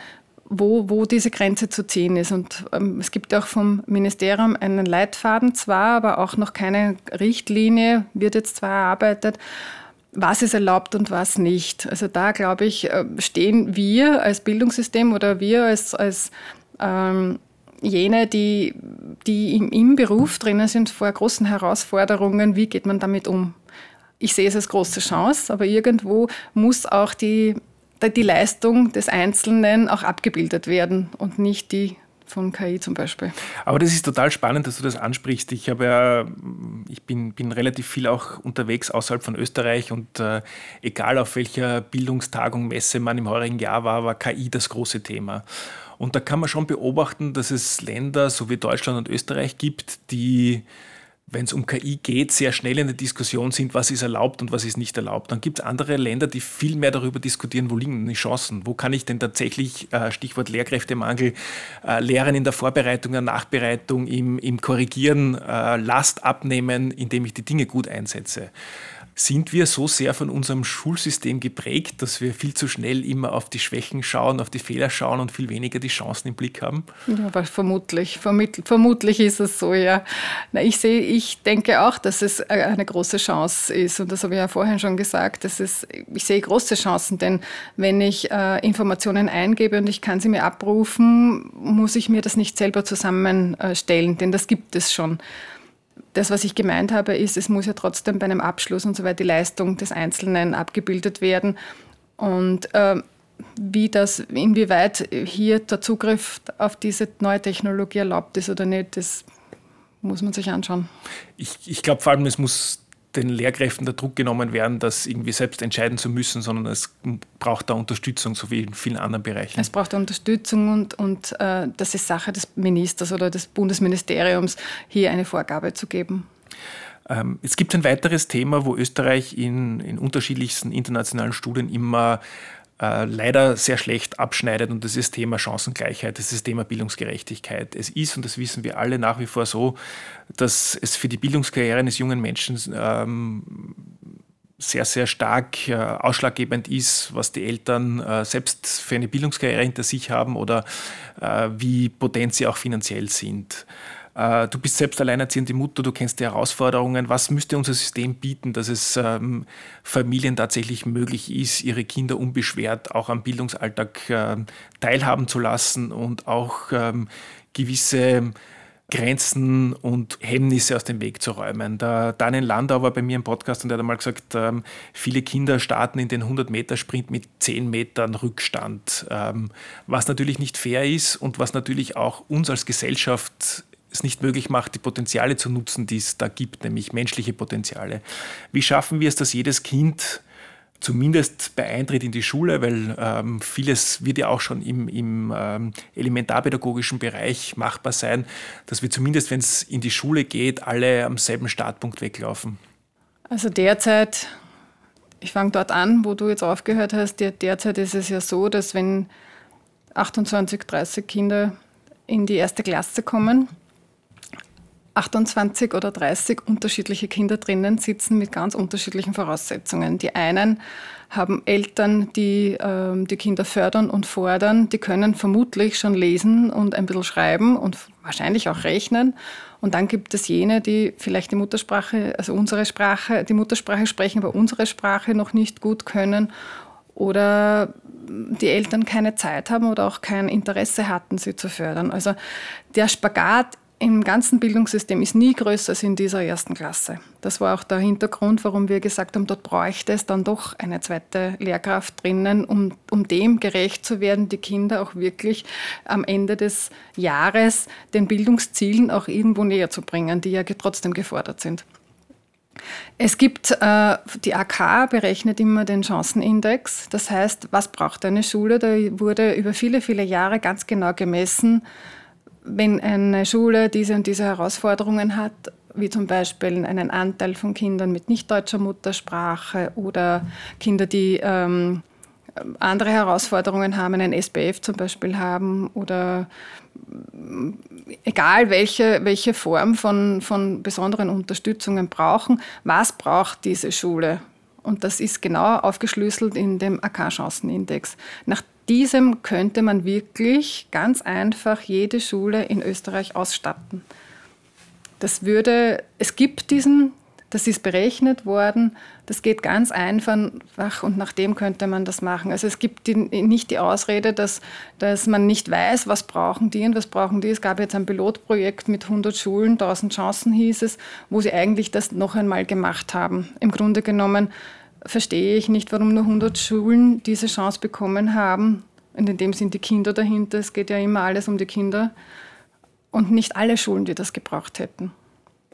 wo, wo diese Grenze zu ziehen ist. Und ähm, es gibt auch vom Ministerium einen Leitfaden zwar, aber auch noch keine Richtlinie, wird jetzt zwar erarbeitet, was ist erlaubt und was nicht. Also da, glaube ich, äh, stehen wir als Bildungssystem oder wir als, als ähm, jene, die, die im, im Beruf drinnen sind, vor großen Herausforderungen. Wie geht man damit um? Ich sehe es als große Chance, aber irgendwo muss auch die die Leistung des Einzelnen auch abgebildet werden und nicht die von KI zum Beispiel. Aber das ist total spannend, dass du das ansprichst. Ich habe ja, ich bin, bin relativ viel auch unterwegs außerhalb von Österreich und äh, egal auf welcher Bildungstagung, Messe man im heurigen Jahr war, war KI das große Thema. Und da kann man schon beobachten, dass es Länder so wie Deutschland und Österreich gibt, die wenn es um KI geht, sehr schnell in der Diskussion sind, was ist erlaubt und was ist nicht erlaubt. Dann gibt es andere Länder, die viel mehr darüber diskutieren, wo liegen die Chancen, wo kann ich denn tatsächlich, äh, Stichwort Lehrkräftemangel, äh, Lehren in der Vorbereitung, der Nachbereitung, im, im Korrigieren, äh, Last abnehmen, indem ich die Dinge gut einsetze. Sind wir so sehr von unserem Schulsystem geprägt, dass wir viel zu schnell immer auf die Schwächen schauen, auf die Fehler schauen und viel weniger die Chancen im Blick haben? Ja, vermutlich, vermutlich ist es so, ja. Na, ich sehe, ich denke auch, dass es eine große Chance ist. Und das habe ich ja vorhin schon gesagt. Das ist, ich sehe große Chancen, denn wenn ich äh, Informationen eingebe und ich kann sie mir abrufen, muss ich mir das nicht selber zusammenstellen, denn das gibt es schon das, was ich gemeint habe, ist, es muss ja trotzdem bei einem Abschluss und so weiter die Leistung des Einzelnen abgebildet werden. Und äh, wie das, inwieweit hier der Zugriff auf diese neue Technologie erlaubt ist oder nicht, das muss man sich anschauen. Ich, ich glaube vor allem, es muss den Lehrkräften der Druck genommen werden, das irgendwie selbst entscheiden zu müssen, sondern es braucht da Unterstützung, so wie in vielen anderen Bereichen. Es braucht Unterstützung und, und äh, das ist Sache des Ministers oder des Bundesministeriums, hier eine Vorgabe zu geben. Ähm, es gibt ein weiteres Thema, wo Österreich in, in unterschiedlichsten internationalen Studien immer äh, leider sehr schlecht abschneidet und das ist Thema Chancengleichheit, das ist Thema Bildungsgerechtigkeit. Es ist, und das wissen wir alle nach wie vor so, dass es für die Bildungskarriere eines jungen Menschen ähm, sehr, sehr stark äh, ausschlaggebend ist, was die Eltern äh, selbst für eine Bildungskarriere hinter sich haben oder äh, wie potent sie auch finanziell sind. Äh, du bist selbst alleinerziehende Mutter, du kennst die Herausforderungen. Was müsste unser System bieten, dass es ähm, Familien tatsächlich möglich ist, ihre Kinder unbeschwert auch am Bildungsalltag äh, teilhaben zu lassen und auch ähm, gewisse Grenzen und Hemmnisse aus dem Weg zu räumen. Der Daniel Landau war bei mir im Podcast und der hat einmal gesagt, ähm, viele Kinder starten in den 100-Meter-Sprint mit 10 Metern Rückstand, ähm, was natürlich nicht fair ist und was natürlich auch uns als Gesellschaft es nicht möglich macht, die Potenziale zu nutzen, die es da gibt, nämlich menschliche Potenziale. Wie schaffen wir es, dass jedes Kind zumindest bei Eintritt in die Schule, weil ähm, vieles wird ja auch schon im, im ähm, elementarpädagogischen Bereich machbar sein, dass wir zumindest, wenn es in die Schule geht, alle am selben Startpunkt weglaufen? Also derzeit, ich fange dort an, wo du jetzt aufgehört hast, derzeit ist es ja so, dass wenn 28, 30 Kinder in die erste Klasse kommen, 28 oder 30 unterschiedliche Kinder drinnen sitzen mit ganz unterschiedlichen Voraussetzungen. Die einen haben Eltern, die äh, die Kinder fördern und fordern. Die können vermutlich schon lesen und ein bisschen schreiben und wahrscheinlich auch rechnen. Und dann gibt es jene, die vielleicht die Muttersprache, also unsere Sprache, die Muttersprache sprechen, aber unsere Sprache noch nicht gut können. Oder die Eltern keine Zeit haben oder auch kein Interesse hatten, sie zu fördern. Also der Spagat im ganzen Bildungssystem ist nie größer als in dieser ersten Klasse. Das war auch der Hintergrund, warum wir gesagt haben, dort bräuchte es dann doch eine zweite Lehrkraft drinnen, um, um dem gerecht zu werden, die Kinder auch wirklich am Ende des Jahres den Bildungszielen auch irgendwo näher zu bringen, die ja trotzdem gefordert sind. Es gibt, äh, die AK berechnet immer den Chancenindex. Das heißt, was braucht eine Schule? Da wurde über viele, viele Jahre ganz genau gemessen, wenn eine Schule diese und diese Herausforderungen hat, wie zum Beispiel einen Anteil von Kindern mit nicht deutscher Muttersprache oder Kinder, die ähm, andere Herausforderungen haben, einen SPF zum Beispiel haben oder egal welche, welche Form von, von besonderen Unterstützungen brauchen, was braucht diese Schule? Und das ist genau aufgeschlüsselt in dem AK-Chancenindex. Nach diesem könnte man wirklich ganz einfach jede Schule in Österreich ausstatten. Das würde, es gibt diesen, das ist berechnet worden, das geht ganz einfach und nach dem könnte man das machen. Also es gibt die, nicht die Ausrede, dass, dass man nicht weiß, was brauchen die und was brauchen die. Es gab jetzt ein Pilotprojekt mit 100 Schulen, 1000 Chancen hieß es, wo sie eigentlich das noch einmal gemacht haben. Im Grunde genommen verstehe ich nicht, warum nur 100 Schulen diese Chance bekommen haben. Und in dem sind die Kinder dahinter. Es geht ja immer alles um die Kinder. Und nicht alle Schulen, die das gebraucht hätten.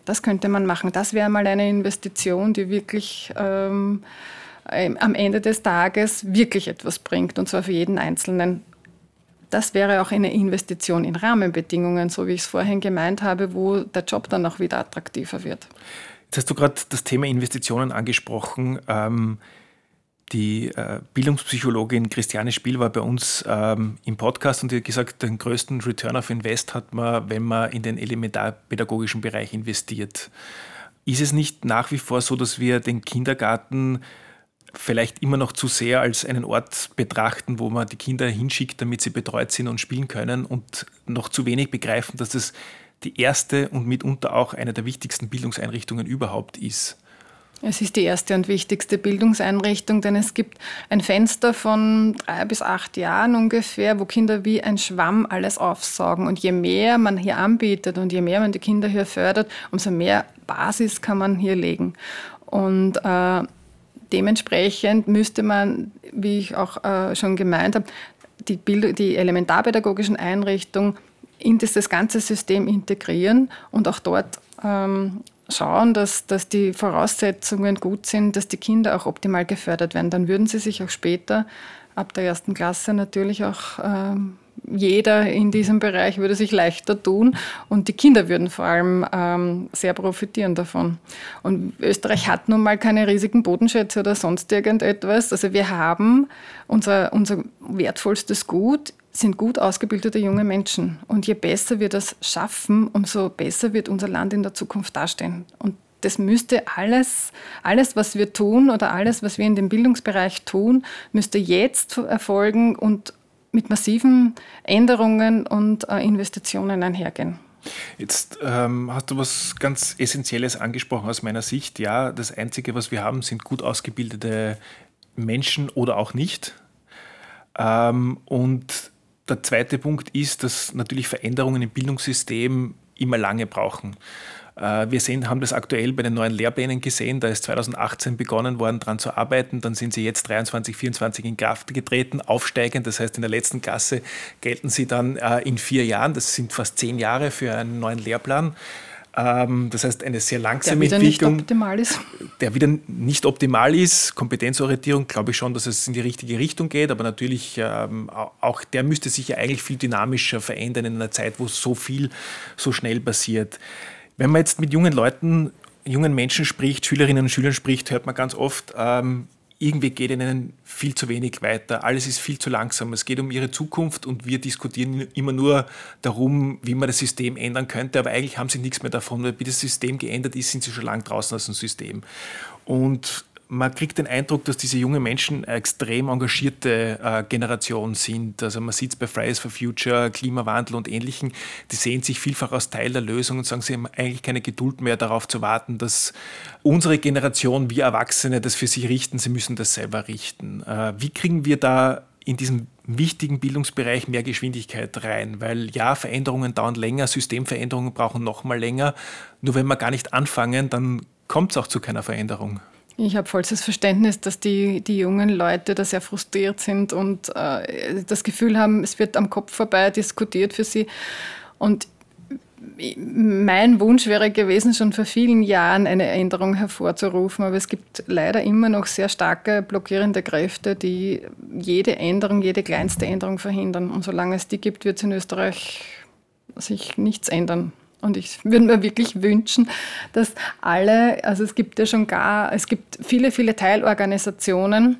Das könnte man machen. Das wäre mal eine Investition, die wirklich ähm, am Ende des Tages wirklich etwas bringt, und zwar für jeden Einzelnen. Das wäre auch eine Investition in Rahmenbedingungen, so wie ich es vorhin gemeint habe, wo der Job dann auch wieder attraktiver wird. Jetzt hast du gerade das Thema Investitionen angesprochen. Ähm, die äh, Bildungspsychologin Christiane Spiel war bei uns ähm, im Podcast und die hat gesagt, den größten Return of Invest hat man, wenn man in den elementarpädagogischen Bereich investiert. Ist es nicht nach wie vor so, dass wir den Kindergarten vielleicht immer noch zu sehr als einen Ort betrachten, wo man die Kinder hinschickt, damit sie betreut sind und spielen können und noch zu wenig begreifen, dass es die erste und mitunter auch eine der wichtigsten Bildungseinrichtungen überhaupt ist? Es ist die erste und wichtigste Bildungseinrichtung, denn es gibt ein Fenster von drei bis acht Jahren ungefähr, wo Kinder wie ein Schwamm alles aufsaugen. Und je mehr man hier anbietet und je mehr man die Kinder hier fördert, umso mehr Basis kann man hier legen. Und äh, dementsprechend müsste man, wie ich auch äh, schon gemeint habe, die, die elementarpädagogischen Einrichtungen in das, ganze System integrieren und auch dort ähm, schauen, dass, dass die Voraussetzungen gut sind, dass die Kinder auch optimal gefördert werden. Dann würden sie sich auch später, ab der ersten Klasse natürlich auch ähm, jeder in diesem Bereich würde sich leichter tun und die Kinder würden vor allem ähm, sehr profitieren davon. Und Österreich hat nun mal keine riesigen Bodenschätze oder sonst irgendetwas. Also wir haben unser, unser wertvollstes Gut sind gut ausgebildete junge Menschen. Und je besser wir das schaffen, umso besser wird unser Land in der Zukunft dastehen. Und das müsste alles, alles, was wir tun oder alles, was wir in dem Bildungsbereich tun, müsste jetzt erfolgen und mit massiven Änderungen und äh, Investitionen einhergehen. Jetzt ähm, hast du was ganz Essentielles angesprochen aus meiner Sicht. Ja, das Einzige, was wir haben, sind gut ausgebildete Menschen oder auch nicht. Ähm, und der zweite Punkt ist, dass natürlich Veränderungen im Bildungssystem immer lange brauchen. Äh, wir sehen, haben das aktuell bei den neuen Lehrplänen gesehen. Da ist 2018 begonnen worden, daran zu arbeiten. Dann sind sie jetzt 23, 24 in Kraft getreten, aufsteigend. Das heißt, in der letzten Klasse gelten sie dann äh, in vier Jahren. Das sind fast zehn Jahre für einen neuen Lehrplan. Ähm, das heißt, eine sehr langsame der Entwicklung. Nicht optimal ist. Der wieder nicht optimal ist. Kompetenzorientierung glaube ich schon, dass es in die richtige Richtung geht, aber natürlich ähm, auch der müsste sich ja eigentlich viel dynamischer verändern in einer Zeit, wo so viel so schnell passiert. Wenn man jetzt mit jungen Leuten, jungen Menschen spricht, Schülerinnen und Schülern spricht, hört man ganz oft, ähm, irgendwie geht ihnen viel zu wenig weiter, alles ist viel zu langsam, es geht um ihre Zukunft und wir diskutieren immer nur darum, wie man das System ändern könnte, aber eigentlich haben sie nichts mehr davon, weil bis das System geändert ist, sind sie schon lange draußen aus dem System. Und man kriegt den Eindruck, dass diese jungen Menschen eine extrem engagierte äh, Generation sind. Also man sieht es bei Fridays for Future, Klimawandel und Ähnlichen. Die sehen sich vielfach als Teil der Lösung und sagen, sie haben eigentlich keine Geduld mehr darauf zu warten, dass unsere Generation, wir Erwachsene, das für sich richten. Sie müssen das selber richten. Äh, wie kriegen wir da in diesem wichtigen Bildungsbereich mehr Geschwindigkeit rein, weil ja, Veränderungen dauern länger, Systemveränderungen brauchen noch mal länger. Nur wenn wir gar nicht anfangen, dann kommt es auch zu keiner Veränderung. Ich habe vollstes Verständnis, dass die, die jungen Leute da sehr frustriert sind und äh, das Gefühl haben, es wird am Kopf vorbei diskutiert für sie. Und mein Wunsch wäre gewesen, schon vor vielen Jahren eine Änderung hervorzurufen, aber es gibt leider immer noch sehr starke blockierende Kräfte, die jede Änderung, jede kleinste Änderung verhindern. Und solange es die gibt, wird es in Österreich sich nichts ändern. Und ich würde mir wirklich wünschen, dass alle, also es gibt ja schon gar, es gibt viele, viele Teilorganisationen,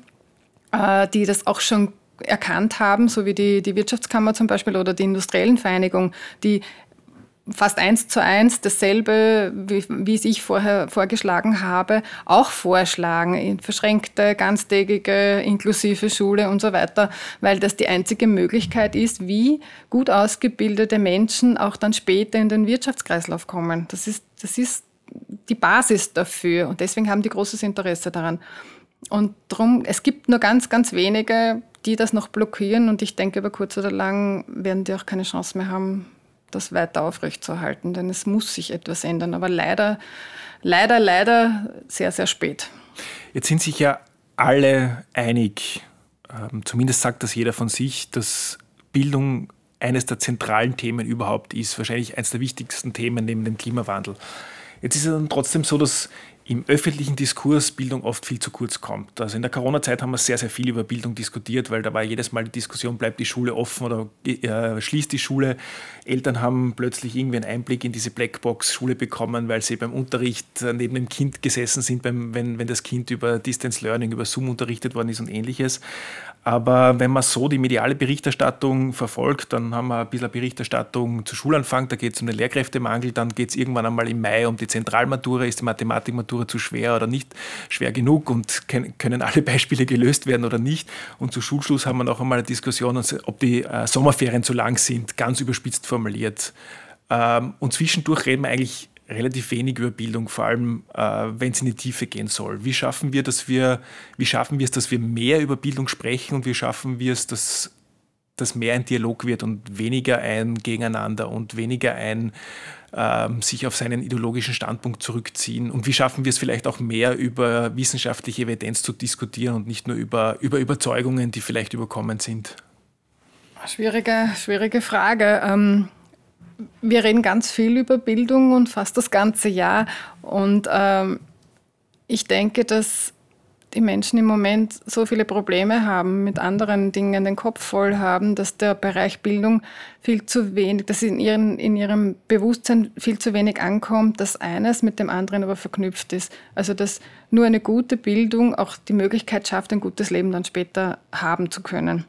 äh, die das auch schon erkannt haben, so wie die, die Wirtschaftskammer zum Beispiel oder die Industriellen Vereinigung, die fast eins zu eins dasselbe, wie, wie es ich vorher vorgeschlagen habe, auch vorschlagen. Verschränkte, ganztägige, inklusive Schule und so weiter, weil das die einzige Möglichkeit ist, wie gut ausgebildete Menschen auch dann später in den Wirtschaftskreislauf kommen. Das ist, das ist die Basis dafür und deswegen haben die großes Interesse daran. Und darum, es gibt nur ganz, ganz wenige, die das noch blockieren und ich denke, über kurz oder lang werden die auch keine Chance mehr haben, das weiter aufrechtzuerhalten, denn es muss sich etwas ändern. Aber leider, leider, leider sehr, sehr spät. Jetzt sind sich ja alle einig, ähm, zumindest sagt das jeder von sich, dass Bildung eines der zentralen Themen überhaupt ist, wahrscheinlich eines der wichtigsten Themen neben dem Klimawandel. Jetzt ist es dann trotzdem so, dass im öffentlichen Diskurs Bildung oft viel zu kurz kommt. Also in der Corona-Zeit haben wir sehr, sehr viel über Bildung diskutiert, weil da war jedes Mal die Diskussion, bleibt die Schule offen oder äh, schließt die Schule. Eltern haben plötzlich irgendwie einen Einblick in diese Blackbox-Schule bekommen, weil sie beim Unterricht äh, neben dem Kind gesessen sind, beim, wenn, wenn das Kind über Distance Learning, über Zoom unterrichtet worden ist und ähnliches. Aber wenn man so die mediale Berichterstattung verfolgt, dann haben wir ein bisschen Berichterstattung zu Schulanfang, da geht es um den Lehrkräftemangel, dann geht es irgendwann einmal im Mai um die Zentralmatura, ist die Mathematikmatura zu schwer oder nicht schwer genug und können alle Beispiele gelöst werden oder nicht. Und zu Schulschluss haben wir noch einmal eine Diskussion, ob die äh, Sommerferien zu lang sind, ganz überspitzt formuliert. Ähm, und zwischendurch reden wir eigentlich relativ wenig über Bildung, vor allem äh, wenn es in die Tiefe gehen soll. Wie schaffen wir, dass wir, wie schaffen wir es, dass wir mehr über Bildung sprechen und wie schaffen wir es, dass dass mehr ein Dialog wird und weniger ein Gegeneinander und weniger ein sich auf seinen ideologischen Standpunkt zurückziehen? Und wie schaffen wir es vielleicht auch mehr über wissenschaftliche Evidenz zu diskutieren und nicht nur über, über Überzeugungen, die vielleicht überkommen sind? Schwierige, schwierige Frage. Ähm wir reden ganz viel über Bildung und fast das ganze Jahr. Und ähm, ich denke, dass die Menschen im Moment so viele Probleme haben, mit anderen Dingen den Kopf voll haben, dass der Bereich Bildung viel zu wenig, dass in, ihren, in ihrem Bewusstsein viel zu wenig ankommt, dass eines mit dem anderen aber verknüpft ist. Also dass nur eine gute Bildung auch die Möglichkeit schafft, ein gutes Leben dann später haben zu können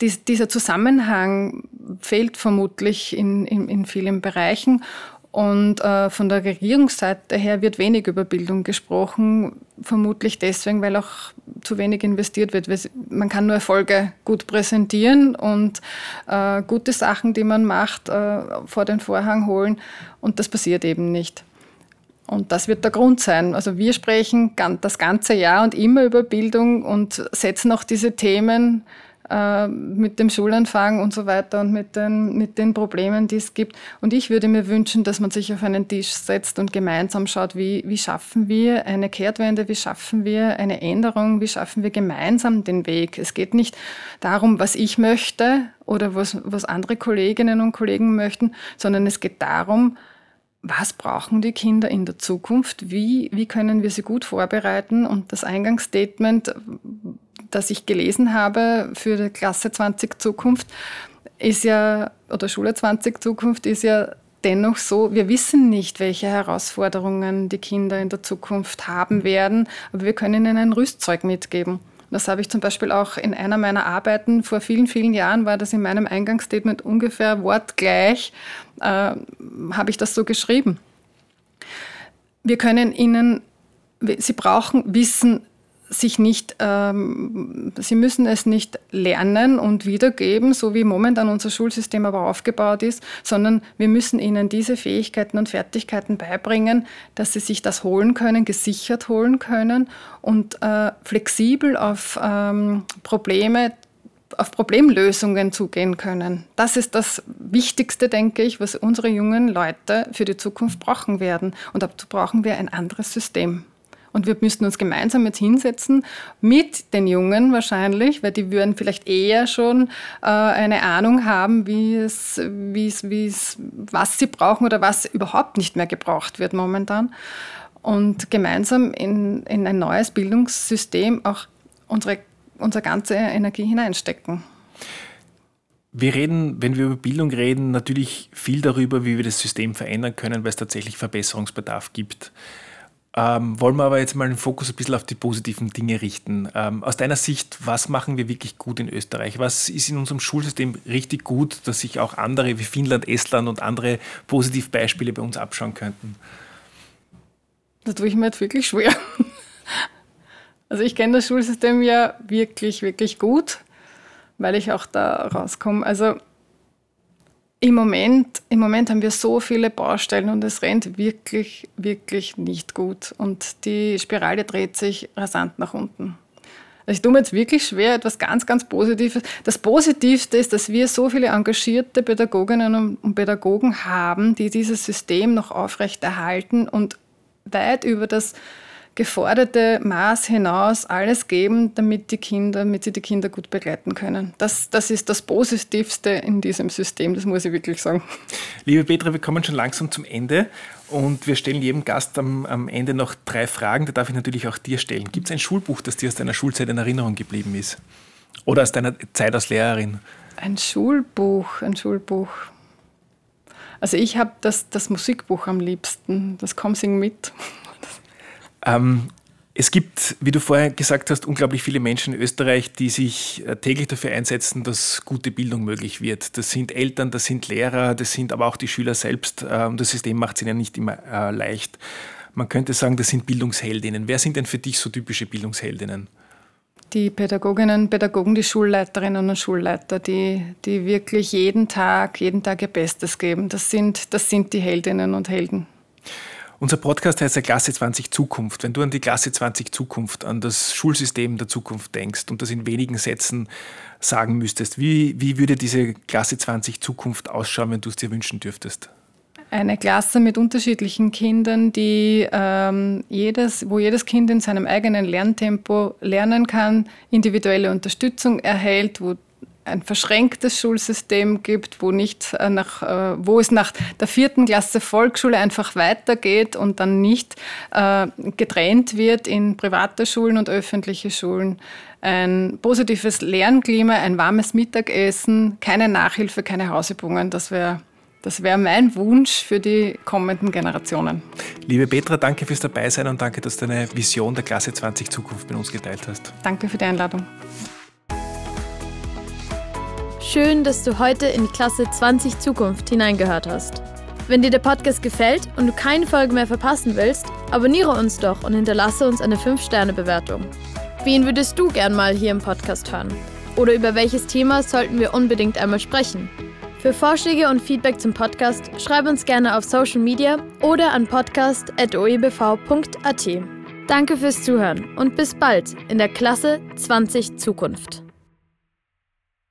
dies, dieser Zusammenhang fehlt vermutlich in, in, in vielen Bereichen. Und äh, von der Regierungsseite her wird wenig über Bildung gesprochen, vermutlich deswegen, weil auch zu wenig investiert wird. Man kann nur Erfolge gut präsentieren und äh, gute Sachen, die man macht, äh, vor den Vorhang holen. Und das passiert eben nicht. Und das wird der Grund sein. Also wir sprechen das ganze Jahr und immer über Bildung und setzen auch diese Themen äh, mit dem Schulanfang und so weiter und mit den, mit den Problemen, die es gibt. Und ich würde mir wünschen, dass man sich auf einen Tisch setzt und gemeinsam schaut, wie, wie schaffen wir eine Kehrtwende, wie schaffen wir eine Änderung, wie schaffen wir gemeinsam den Weg. Es geht nicht darum, was ich möchte oder was, was andere Kolleginnen und Kollegen möchten, sondern es geht darum, was brauchen die Kinder in der Zukunft? Wie, wie können wir sie gut vorbereiten? Und das Eingangsstatement, das ich gelesen habe für die Klasse 20 Zukunft, ist ja, oder Schule 20 Zukunft ist ja dennoch so, wir wissen nicht, welche Herausforderungen die Kinder in der Zukunft haben werden, aber wir können ihnen ein Rüstzeug mitgeben. Das habe ich zum Beispiel auch in einer meiner Arbeiten vor vielen, vielen Jahren, war das in meinem Eingangsstatement ungefähr wortgleich, äh, habe ich das so geschrieben. Wir können ihnen, sie brauchen Wissen sich nicht, ähm, sie müssen es nicht lernen und wiedergeben, so wie momentan unser Schulsystem aber aufgebaut ist, sondern wir müssen ihnen diese Fähigkeiten und Fertigkeiten beibringen, dass sie sich das holen können, gesichert holen können und äh, flexibel auf ähm, Probleme auf Problemlösungen zugehen können. Das ist das Wichtigste, denke ich, was unsere jungen Leute für die Zukunft brauchen werden. Und dazu brauchen wir ein anderes System. Und wir müssten uns gemeinsam jetzt hinsetzen mit den Jungen wahrscheinlich, weil die würden vielleicht eher schon äh, eine Ahnung haben, wie es, wie es, wie es, was sie brauchen oder was überhaupt nicht mehr gebraucht wird momentan. Und gemeinsam in, in ein neues Bildungssystem auch unsere unsere ganze Energie hineinstecken. Wir reden, wenn wir über Bildung reden, natürlich viel darüber, wie wir das System verändern können, weil es tatsächlich Verbesserungsbedarf gibt. Ähm, wollen wir aber jetzt mal den Fokus ein bisschen auf die positiven Dinge richten. Ähm, aus deiner Sicht, was machen wir wirklich gut in Österreich? Was ist in unserem Schulsystem richtig gut, dass sich auch andere wie Finnland, Estland und andere Positivbeispiele bei uns abschauen könnten? Da tue ich mir jetzt wirklich schwer. Also ich kenne das Schulsystem ja wirklich, wirklich gut, weil ich auch da rauskomme. Also im Moment, im Moment haben wir so viele Baustellen und es rennt wirklich, wirklich nicht gut. Und die Spirale dreht sich rasant nach unten. Also ich tue mir jetzt wirklich schwer, etwas ganz, ganz Positives. Das Positivste ist, dass wir so viele engagierte Pädagoginnen und Pädagogen haben, die dieses System noch aufrechterhalten und weit über das geforderte Maß hinaus alles geben, damit die Kinder, damit sie die Kinder gut begleiten können. Das, das ist das Positivste in diesem System, das muss ich wirklich sagen. Liebe Petra, wir kommen schon langsam zum Ende und wir stellen jedem Gast am, am Ende noch drei Fragen. Da darf ich natürlich auch dir stellen. Gibt es ein Schulbuch, das dir aus deiner Schulzeit in Erinnerung geblieben ist? Oder aus deiner Zeit als Lehrerin? Ein Schulbuch, ein Schulbuch. Also ich habe das, das Musikbuch am liebsten, das Komm Sing mit. Ähm, es gibt, wie du vorher gesagt hast, unglaublich viele Menschen in Österreich, die sich äh, täglich dafür einsetzen, dass gute Bildung möglich wird. Das sind Eltern, das sind Lehrer, das sind aber auch die Schüler selbst. Ähm, das System macht es ihnen nicht immer äh, leicht. Man könnte sagen, das sind Bildungsheldinnen. Wer sind denn für dich so typische Bildungsheldinnen? Die Pädagoginnen, Pädagogen, die Schulleiterinnen und Schulleiter, die, die wirklich jeden Tag, jeden Tag ihr Bestes geben. Das sind, das sind die Heldinnen und Helden. Unser Podcast heißt ja Klasse 20 Zukunft. Wenn du an die Klasse 20 Zukunft, an das Schulsystem der Zukunft denkst und das in wenigen Sätzen sagen müsstest, wie, wie würde diese Klasse 20 Zukunft ausschauen, wenn du es dir wünschen dürftest? Eine Klasse mit unterschiedlichen Kindern, die ähm, jedes, wo jedes Kind in seinem eigenen Lerntempo lernen kann, individuelle Unterstützung erhält, wo ein verschränktes Schulsystem gibt, wo, nicht äh, nach, äh, wo es nach der vierten Klasse Volksschule einfach weitergeht und dann nicht äh, getrennt wird in private Schulen und öffentliche Schulen. Ein positives Lernklima, ein warmes Mittagessen, keine Nachhilfe, keine Hausübungen, das wäre das wäre mein Wunsch für die kommenden Generationen. Liebe Petra, danke fürs Dabeisein und danke, dass du deine Vision der Klasse 20 Zukunft mit uns geteilt hast. Danke für die Einladung. Schön, dass du heute in die Klasse 20 Zukunft hineingehört hast. Wenn dir der Podcast gefällt und du keine Folge mehr verpassen willst, abonniere uns doch und hinterlasse uns eine 5-Sterne-Bewertung. Wen würdest du gern mal hier im Podcast hören? Oder über welches Thema sollten wir unbedingt einmal sprechen? Für Vorschläge und Feedback zum Podcast schreib uns gerne auf Social Media oder an podcast.oebv.at. Danke fürs Zuhören und bis bald in der Klasse 20 Zukunft.